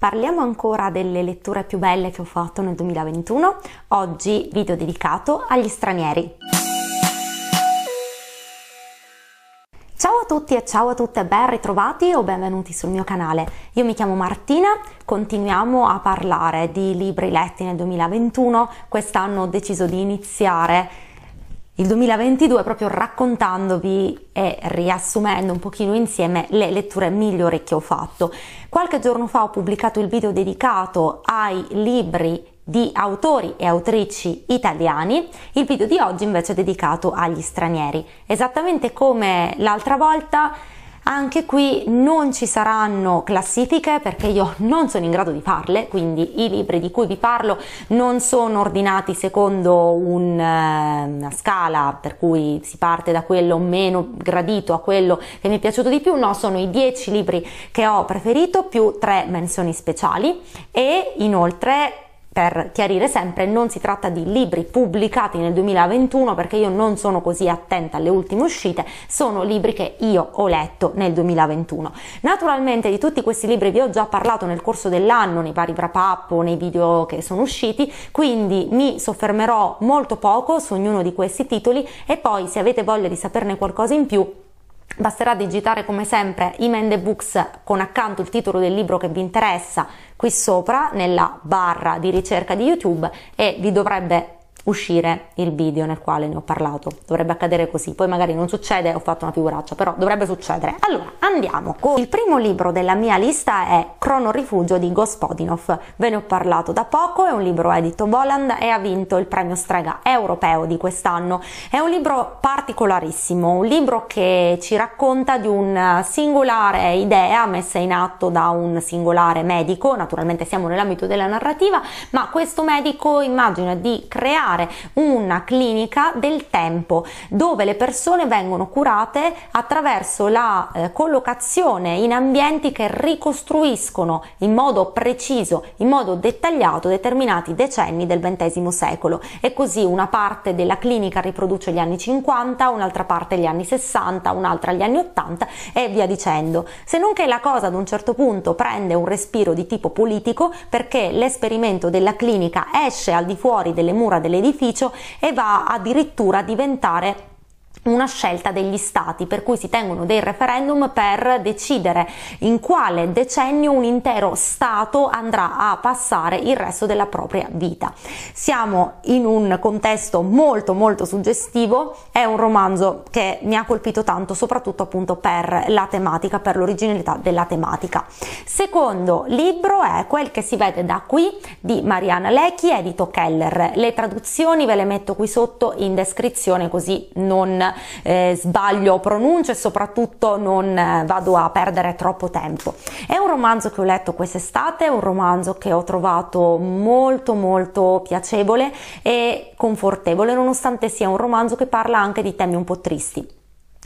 Parliamo ancora delle letture più belle che ho fatto nel 2021. Oggi video dedicato agli stranieri. Ciao a tutti e ciao a tutte, ben ritrovati o benvenuti sul mio canale. Io mi chiamo Martina, continuiamo a parlare di libri letti nel 2021. Quest'anno ho deciso di iniziare il 2022 proprio raccontandovi e riassumendo un pochino insieme le letture migliori che ho fatto. Qualche giorno fa ho pubblicato il video dedicato ai libri di autori e autrici italiani, il video di oggi invece è dedicato agli stranieri. Esattamente come l'altra volta anche qui non ci saranno classifiche perché io non sono in grado di farle, quindi i libri di cui vi parlo non sono ordinati secondo un, eh, una scala per cui si parte da quello meno gradito a quello che mi è piaciuto di più, no, sono i 10 libri che ho preferito più 3 menzioni speciali e inoltre per chiarire sempre, non si tratta di libri pubblicati nel 2021 perché io non sono così attenta alle ultime uscite, sono libri che io ho letto nel 2021. Naturalmente di tutti questi libri vi ho già parlato nel corso dell'anno, nei vari wrap up o nei video che sono usciti, quindi mi soffermerò molto poco su ognuno di questi titoli e poi se avete voglia di saperne qualcosa in più Basterà digitare come sempre Imende Books con accanto il titolo del libro che vi interessa qui sopra nella barra di ricerca di YouTube e vi dovrebbe uscire il video nel quale ne ho parlato. Dovrebbe accadere così, poi magari non succede, ho fatto una figuraccia, però dovrebbe succedere. Allora, andiamo con il primo libro della mia lista è Crono Rifugio di Gospodinov. Ve ne ho parlato da poco, è un libro edito Voland e ha vinto il premio Strega europeo di quest'anno. È un libro particolarissimo, un libro che ci racconta di una singolare idea messa in atto da un singolare medico, naturalmente siamo nell'ambito della narrativa, ma questo medico immagina di creare creare una clinica del tempo dove le persone vengono curate attraverso la eh, collocazione in ambienti che ricostruiscono in modo preciso, in modo dettagliato determinati decenni del XX secolo e così una parte della clinica riproduce gli anni 50, un'altra parte gli anni 60, un'altra gli anni 80 e via dicendo. Se non che la cosa ad un certo punto prende un respiro di tipo politico perché l'esperimento della clinica esce al di fuori delle mura delle dell'edificio e va addirittura a diventare una scelta degli stati per cui si tengono dei referendum per decidere in quale decennio un intero stato andrà a passare il resto della propria vita. Siamo in un contesto molto molto suggestivo, è un romanzo che mi ha colpito tanto soprattutto appunto per la tematica, per l'originalità della tematica. Secondo libro è Quel che si vede da qui di Mariana Lecchi, edito Keller. Le traduzioni ve le metto qui sotto in descrizione così non eh, sbaglio pronunce e soprattutto non eh, vado a perdere troppo tempo. È un romanzo che ho letto quest'estate, è un romanzo che ho trovato molto molto piacevole e confortevole nonostante sia un romanzo che parla anche di temi un po' tristi.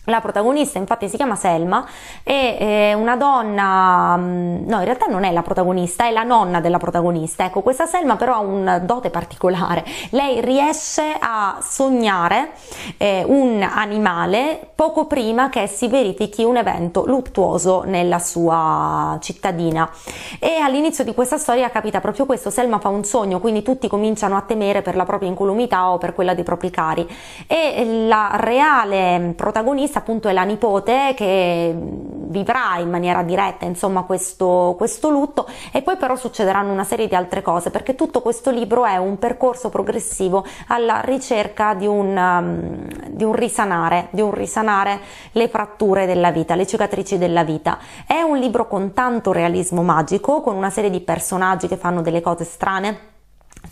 La protagonista infatti si chiama Selma è una donna, mm, no in realtà non è la protagonista, è la nonna della protagonista. Ecco, questa Selma però ha un dote particolare. Lei riesce a sognare eh, un animale poco prima che si verifichi un evento luttuoso nella sua cittadina. E all'inizio di questa storia capita proprio questo, Selma fa un sogno, quindi tutti cominciano a temere per la propria incolumità o per quella dei propri cari. E la reale protagonista protagonista appunto è la nipote che vivrà in maniera diretta insomma questo, questo lutto e poi però succederanno una serie di altre cose perché tutto questo libro è un percorso progressivo alla ricerca di un, um, di un risanare, di un risanare le fratture della vita, le cicatrici della vita. È un libro con tanto realismo magico, con una serie di personaggi che fanno delle cose strane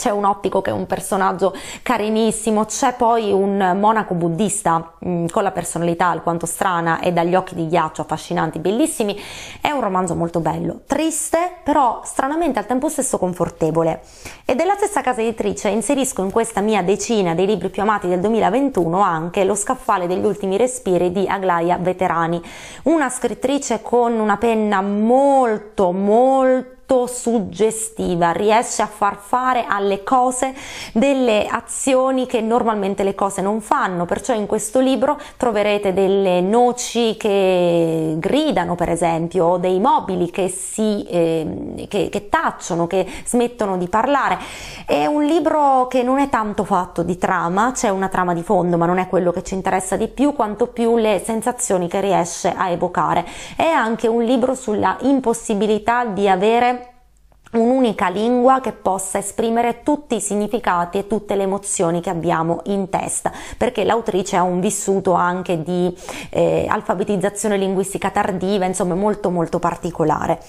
c'è un ottico che è un personaggio carinissimo, c'è poi un monaco buddista mh, mm, con la personalità alquanto strana e dagli occhi di ghiaccio affascinanti, bellissimi. È un romanzo molto bello, triste, però stranamente al tempo stesso confortevole. E della stessa casa editrice inserisco in questa mia decina dei libri più amati del 2021 anche Lo scaffale degli ultimi respiri di Aglaia Veterani, una scrittrice con una penna molto molto suggestiva, riesce a far fare alle cose delle azioni che normalmente le cose non fanno, perciò in questo libro troverete delle noci che gridano per esempio, o dei mobili che si eh, che, che tacciono, che smettono di parlare. È un libro che non è tanto fatto di trama, c'è una trama di fondo, ma non è quello che ci interessa di più, quanto più le sensazioni che riesce a evocare. È anche un libro sulla impossibilità di avere un'unica lingua che possa esprimere tutti i significati e tutte le emozioni che abbiamo in testa, perché l'autrice ha un vissuto anche di eh, alfabetizzazione linguistica tardiva, insomma molto molto particolare.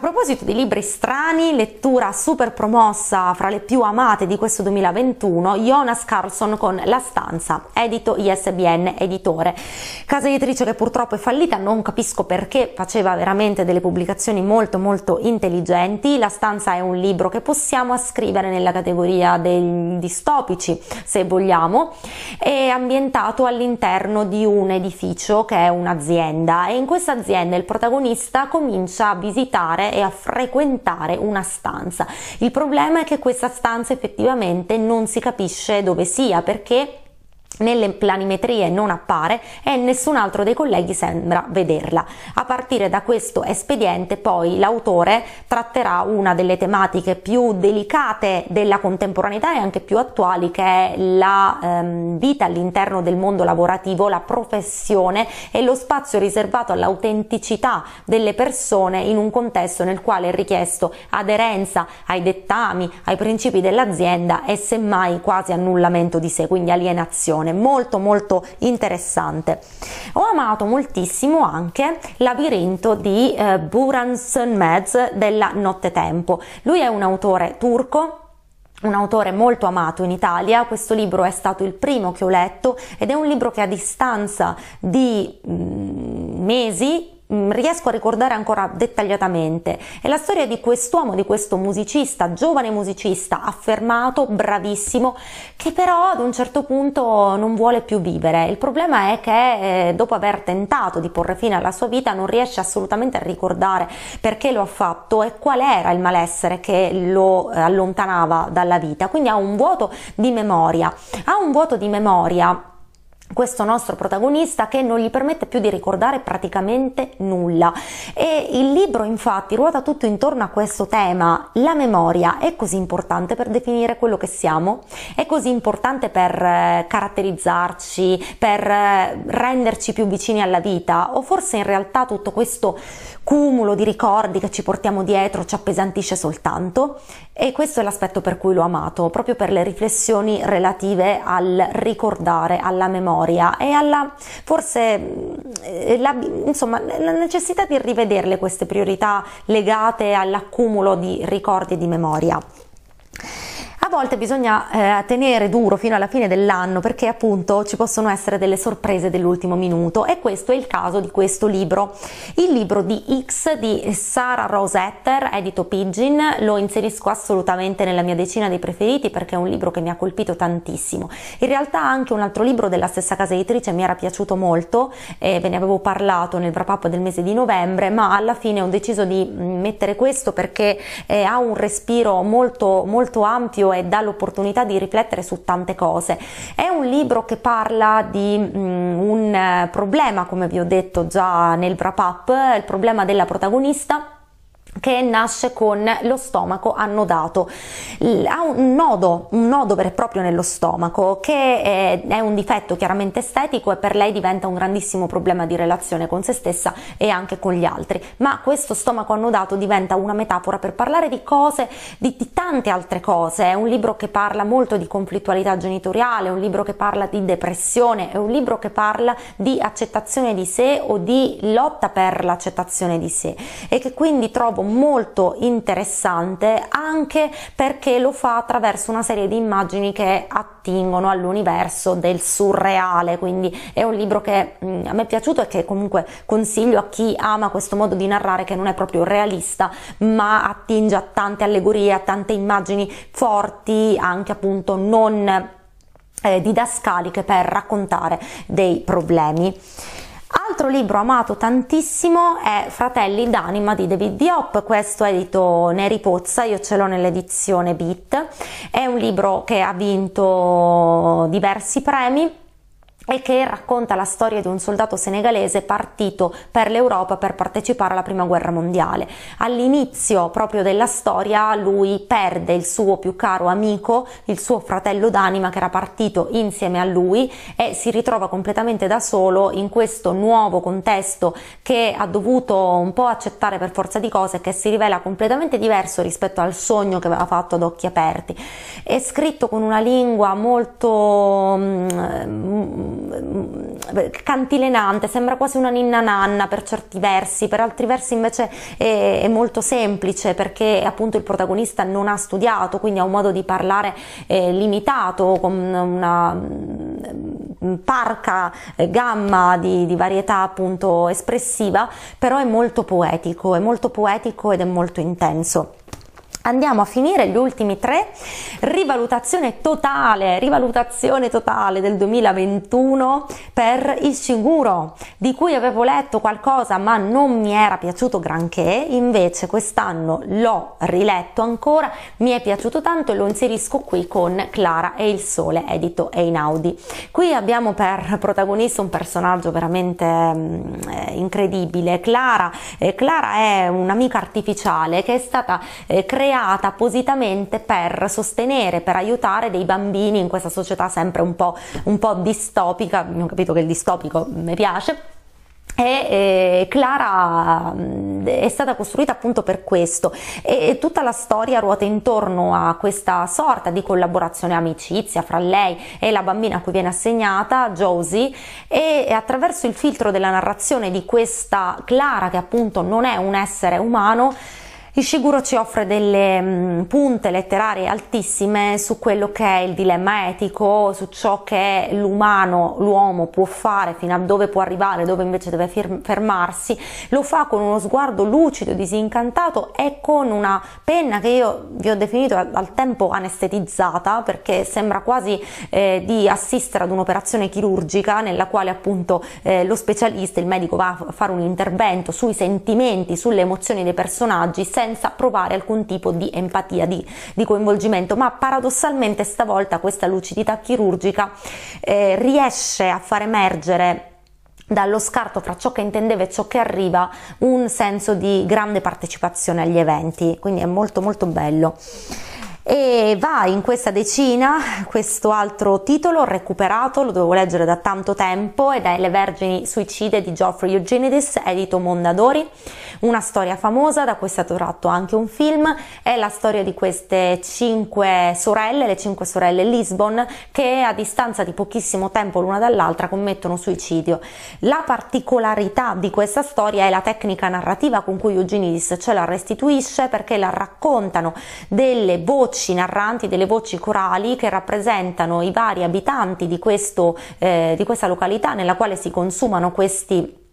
Proposito di libri strani, lettura super promossa fra le più amate di questo 2021, Jonas Carlson con La Stanza, edito ISBN editore. Casa editrice che purtroppo è fallita, non capisco perché, faceva veramente delle pubblicazioni molto molto intelligenti. La Stanza è un libro che possiamo ascrivere nella categoria dei distopici, se vogliamo, è ambientato all'interno di un edificio che è un'azienda e in questa azienda il protagonista comincia a visitare e a frequentare una stanza. Il problema è che questa stanza effettivamente non si capisce dove sia perché nelle planimetrie non appare e nessun altro dei colleghi sembra vederla. A partire da questo espediente poi l'autore tratterà una delle tematiche più delicate della contemporaneità e anche più attuali che è la ehm, vita all'interno del mondo lavorativo, la professione e lo spazio riservato all'autenticità delle persone in un contesto nel quale è richiesto aderenza ai dettami, ai principi dell'azienda e semmai quasi annullamento di sé, quindi alienazione produzione molto molto interessante. Ho amato moltissimo anche Labirinto di eh, Buran Sönmez della Nottetempo. Lui è un autore turco un autore molto amato in Italia, questo libro è stato il primo che ho letto ed è un libro che a distanza di mm, mesi riesco a ricordare ancora dettagliatamente. È la storia di quest'uomo, di questo musicista, giovane musicista, affermato, bravissimo, che però ad un certo punto non vuole più vivere. Il problema è che eh, dopo aver tentato di porre fine alla sua vita non riesce assolutamente a ricordare perché lo ha fatto e qual era il malessere che lo eh, allontanava dalla vita. Quindi ha un vuoto di memoria. Ha un vuoto di memoria questo nostro protagonista che non gli permette più di ricordare praticamente nulla. E il libro infatti ruota tutto intorno a questo tema la memoria è così importante per definire quello che siamo è così importante per eh, caratterizzarci per eh, renderci più vicini alla vita o forse in realtà tutto questo cumulo di ricordi che ci portiamo dietro ci appesantisce soltanto e questo è l'aspetto per cui l'ho amato proprio per le riflessioni relative al ricordare alla memoria e alla forse eh, la, insomma, la necessità di rivederle queste priorità legate all'accumulo di ricordi e di memoria. A volte bisogna eh, tenere duro fino alla fine dell'anno perché appunto ci possono essere delle sorprese dell'ultimo minuto e questo è il caso di questo libro. Il libro di X di Sara Rosetter, edito Pigeon, lo inserisco assolutamente nella mia decina dei preferiti perché è un libro che mi ha colpito tantissimo. In realtà anche un altro libro della stessa casa editrice mi era piaciuto molto, e ve ne avevo parlato nel wrap up del mese di novembre, ma alla fine ho deciso di mm, mettere questo perché eh, ha un respiro molto molto ampio e dà l'opportunità di riflettere su tante cose. È un libro che parla di um, un problema, come vi ho detto già nel wrap up, il problema della protagonista che nasce con lo stomaco annodato. Ha un nodo, un nodo vero e proprio nello stomaco che è, è, un difetto chiaramente estetico e per lei diventa un grandissimo problema di relazione con se stessa e anche con gli altri. Ma questo stomaco annodato diventa una metafora per parlare di cose, di, di tante altre cose. È un libro che parla molto di conflittualità genitoriale, è un libro che parla di depressione, è un libro che parla di accettazione di sé o di lotta per l'accettazione di sé e che quindi trovo molto interessante anche perché lo fa attraverso una serie di immagini che attingono all'universo del surreale, quindi è un libro che mh, mm, a me è piaciuto e che comunque consiglio a chi ama questo modo di narrare che non è proprio realista ma attinge a tante allegorie, a tante immagini forti, anche appunto non eh, didascaliche per raccontare dei problemi. Altro libro amato tantissimo è Fratelli d'anima di David Diop, questo è edito Neri Pozza, io ce l'ho nell'edizione Beat, è un libro che ha vinto diversi premi e che racconta la storia di un soldato senegalese partito per l'Europa per partecipare alla prima guerra mondiale. All'inizio proprio della storia lui perde il suo più caro amico, il suo fratello d'anima che era partito insieme a lui e si ritrova completamente da solo in questo nuovo contesto che ha dovuto un po' accettare per forza di cose che si rivela completamente diverso rispetto al sogno che aveva fatto ad occhi aperti. È scritto con una lingua molto mm, cantilenante, sembra quasi una ninna nanna per certi versi, per altri versi invece è, è molto semplice perché appunto il protagonista non ha studiato, quindi ha un modo di parlare eh, limitato, con una mm, parca eh, gamma di, di varietà appunto espressiva, però è molto poetico, è molto poetico ed è molto intenso. Andiamo a finire gli ultimi tre, rivalutazione totale, rivalutazione totale del 2021 per Ishiguro, di cui avevo letto qualcosa ma non mi era piaciuto granché, invece quest'anno l'ho riletto ancora, mi è piaciuto tanto e lo inserisco qui con Clara e il Sole, edito Einaudi. Qui abbiamo per protagonista un personaggio veramente eh, incredibile, Clara, eh, Clara è un'amica artificiale che è stata eh, creata creata appositamente per sostenere, per aiutare dei bambini in questa società sempre un po', un po distopica, ho capito che il distopico mi piace, e eh, Clara è stata costruita appunto per questo. E, tutta la storia ruota intorno a questa sorta di collaborazione amicizia fra lei e la bambina a cui viene assegnata Josie e, e attraverso il filtro della narrazione di questa Clara che appunto non è un essere umano Ishiguro ci offre delle mm, punte letterarie altissime su quello che è il dilemma etico, su ciò che l'umano, l'uomo può fare, fino a dove può arrivare, dove invece deve fermarsi. Lo fa con uno sguardo lucido, disincantato e con una penna che io vi ho definito al tempo anestetizzata perché sembra quasi eh, di assistere ad un'operazione chirurgica nella quale appunto eh, lo specialista, il medico va a fare un intervento sui sentimenti, sulle emozioni dei personaggi senza provare alcun tipo di empatia, di, di coinvolgimento, ma paradossalmente stavolta questa lucidità chirurgica eh, riesce a far emergere dallo scarto fra ciò che intendeva e ciò che arriva un senso di grande partecipazione agli eventi, quindi è molto molto bello. E va in questa decina questo altro titolo recuperato, lo dovevo leggere da tanto tempo ed è Le Vergini Suicide di Geoffrey Eugenides, edito Mondadori, una storia famosa da cui è stato tratto anche un film, è la storia di queste cinque sorelle, le cinque sorelle Lisbon, che a distanza di pochissimo tempo l'una dall'altra commettono suicidio. La particolarità di questa storia è la tecnica narrativa con cui Eugenides ce la restituisce perché la raccontano delle voci narranti, delle voci corali che rappresentano i vari abitanti di, questo, eh, di questa località nella quale si consumano questi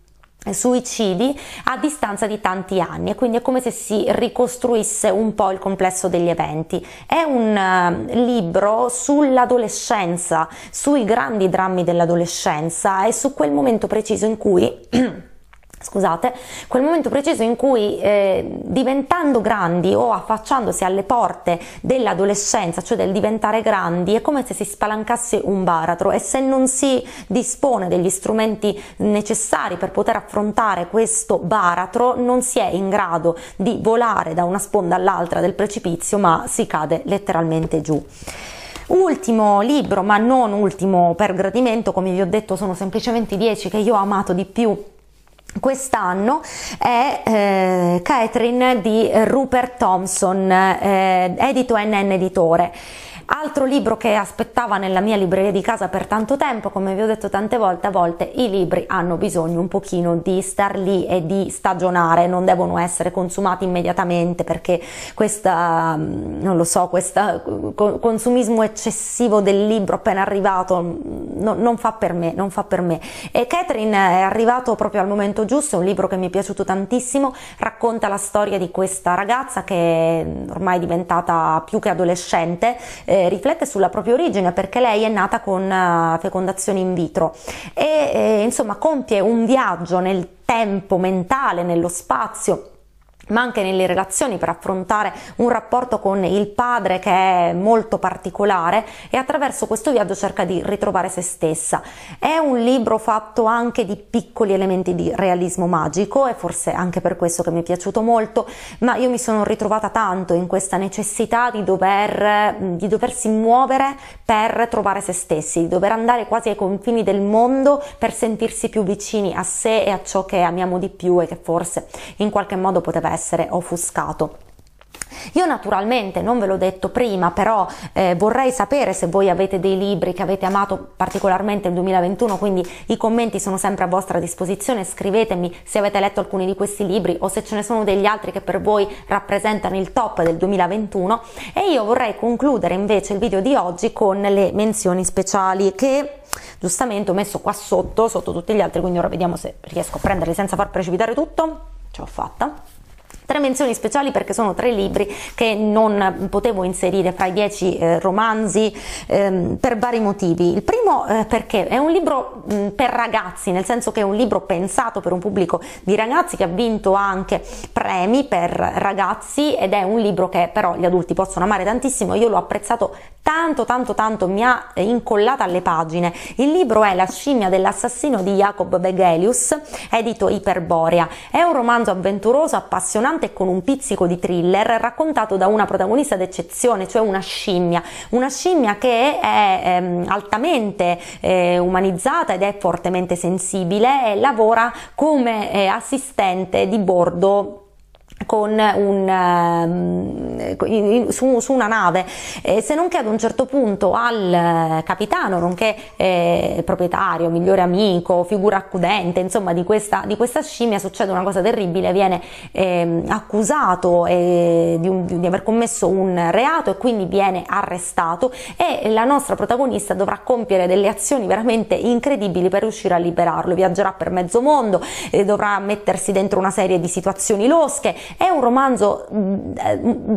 suicidi a distanza di tanti anni e quindi è come se si ricostruisse un po' il complesso degli eventi. È un uh, libro sull'adolescenza, sui grandi drammi dell'adolescenza e su quel momento preciso in cui scusate, quel momento preciso in cui eh, diventando grandi o affacciandosi alle porte dell'adolescenza, cioè del diventare grandi, è come se si spalancasse un baratro e se non si dispone degli strumenti necessari per poter affrontare questo baratro, non si è in grado di volare da una sponda all'altra del precipizio, ma si cade letteralmente giù. Ultimo libro, ma non ultimo per gradimento, come vi ho detto sono semplicemente i 10 che io ho amato di più quest'anno è eh, Catherine di Rupert Thompson, eh, edito NN Editore. Altro libro che aspettava nella mia libreria di casa per tanto tempo, come vi ho detto tante volte, a volte i libri hanno bisogno un pochino di star lì e di stagionare, non devono essere consumati immediatamente perché questa, mm, non lo so, questo consumismo eccessivo del libro appena arrivato no, non fa per me, non fa per me. E Catherine è arrivato proprio al momento giusto, è un libro che mi è piaciuto tantissimo, racconta la storia di questa ragazza che ormai è diventata più che adolescente, eh, riflette sulla propria origine perché lei è nata con uh, fecondazione in vitro. E eh, insomma compie un viaggio nel tempo mentale, nello spazio ma anche nelle relazioni per affrontare un rapporto con il padre che è molto particolare e attraverso questo viaggio cerca di ritrovare se stessa. È un libro fatto anche di piccoli elementi di realismo magico e forse anche per questo che mi è piaciuto molto, ma io mi sono ritrovata tanto in questa necessità di, dover, di doversi muovere per trovare se stessi, di dover andare quasi ai confini del mondo per sentirsi più vicini a sé e a ciò che amiamo di più e che forse in qualche modo poteva essere essere offuscato. Io naturalmente non ve l'ho detto prima, però eh, vorrei sapere se voi avete dei libri che avete amato particolarmente nel 2021, quindi i commenti sono sempre a vostra disposizione, scrivetemi se avete letto alcuni di questi libri o se ce ne sono degli altri che per voi rappresentano il top del 2021 e io vorrei concludere invece il video di oggi con le menzioni speciali che giustamente ho messo qua sotto, sotto tutti gli altri, quindi ora vediamo se riesco a prenderli senza far precipitare tutto, ce l'ho fatta. Tre menzioni speciali perché sono tre libri che non potevo inserire fra i dieci eh, romanzi ehm, per vari motivi. Il primo eh, perché è un libro mh, per ragazzi, nel senso che è un libro pensato per un pubblico di ragazzi che ha vinto anche premi per ragazzi ed è un libro che però gli adulti possono amare tantissimo. Io l'ho apprezzato tanto tanto tanto, mi ha incollata alle pagine. Il libro è La scimmia dell'assassino di Jacob Begelius, edito Iperborea. È un romanzo avventuroso, appassionante interessante con un pizzico di thriller raccontato da una protagonista d'eccezione, cioè una scimmia, una scimmia che è ehm, altamente eh, umanizzata ed è fortemente sensibile e lavora come eh, assistente di bordo con un, uh, su, su, una nave, eh, se non che ad un certo punto al capitano, nonché eh, proprietario, migliore amico, figura accudente, insomma di questa, di questa scimmia succede una cosa terribile, viene eh, accusato eh, di, un, di, aver commesso un reato e quindi viene arrestato e la nostra protagonista dovrà compiere delle azioni veramente incredibili per riuscire a liberarlo, viaggerà per mezzo mondo, eh, dovrà mettersi dentro una serie di situazioni losche è un romanzo mm,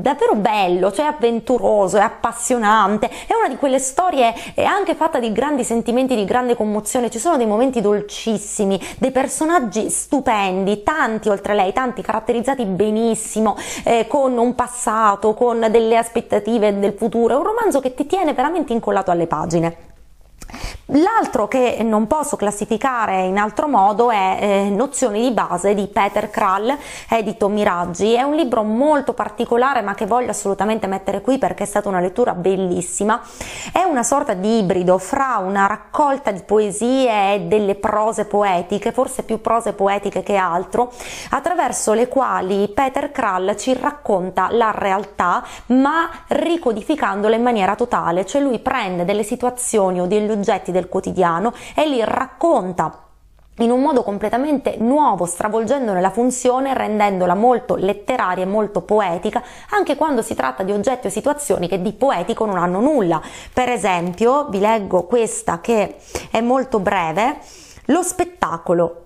davvero bello, cioè avventuroso, è appassionante, è una di quelle storie anche fatta di grandi sentimenti, di grande commozione, ci sono dei momenti dolcissimi, dei personaggi stupendi, tanti oltre lei, tanti caratterizzati benissimo, eh, con un passato, con delle aspettative del futuro, è un romanzo che ti tiene veramente incollato alle pagine. L'altro che non posso classificare in altro modo è eh, Nozioni di base di Peter Krall, edito Miraggi. È un libro molto particolare ma che voglio assolutamente mettere qui perché è stata una lettura bellissima. È una sorta di ibrido fra una raccolta di poesie e delle prose poetiche, forse più prose poetiche che altro, attraverso le quali Peter Krall ci racconta la realtà ma ricodificandola in maniera totale, cioè lui prende delle situazioni o degli oggetti del quotidiano e li racconta in un modo completamente nuovo, stravolgendone la funzione, rendendola molto letteraria e molto poetica, anche quando si tratta di oggetti o situazioni che di poetico non hanno nulla. Per esempio, vi leggo questa che è molto breve, lo spettacolo.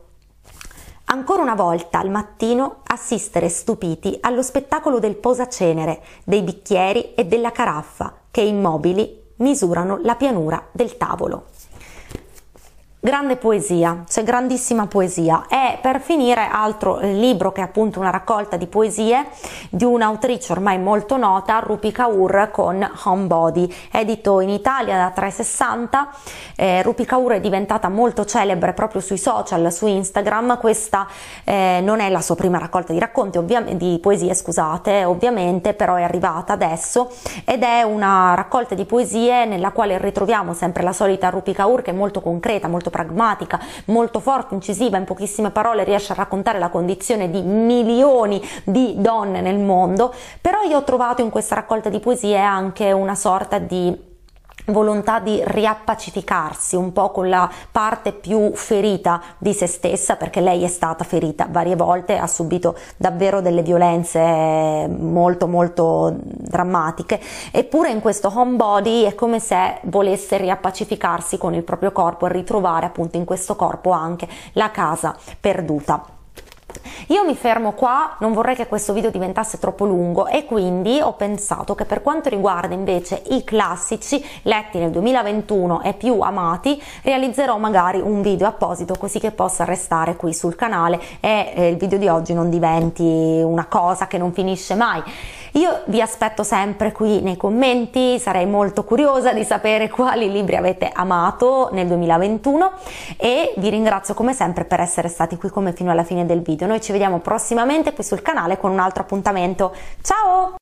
Ancora una volta al mattino assistere stupiti allo spettacolo del posacenere, dei bicchieri e della caraffa che immobili misurano la pianura del tavolo. Grande poesia, c'è grandissima poesia. E per finire altro libro che è appunto una raccolta di poesie di un'autrice ormai molto nota, Rupi Kaur con Homebody, edito in Italia da 360. Eh, Rupi Kaur è diventata molto celebre proprio sui social, su Instagram, questa eh, non è la sua prima raccolta di racconti, di poesie scusate, ovviamente, però è arrivata adesso. Ed è una raccolta di poesie nella quale ritroviamo sempre la solita Rupi Kaur che è molto concreta, molto pragmatica, molto forte, incisiva, in pochissime parole riesce a raccontare la condizione di milioni di donne nel mondo, però io ho trovato in questa raccolta di poesie anche una sorta di volontà di riappacificarsi un po' con la parte più ferita di se stessa perché lei è stata ferita varie volte ha subito davvero delle violenze molto molto drammatiche. Eppure in questo homebody è come se volesse riappacificarsi con il proprio corpo e ritrovare appunto in questo corpo anche la casa perduta Io mi fermo qua, non vorrei che questo video diventasse troppo lungo e quindi ho pensato che per quanto riguarda invece i classici letti nel 2021 e più amati, realizzerò magari un video apposito così che possa restare qui sul canale e eh, il video di oggi non diventi una cosa che non finisce mai. Io vi aspetto sempre qui nei commenti, sarei molto curiosa di sapere quali libri avete amato nel 2021 e vi ringrazio come sempre per essere stati qui come fino alla fine del video. Noi ci vediamo prossimamente qui sul canale con un altro appuntamento. Ciao!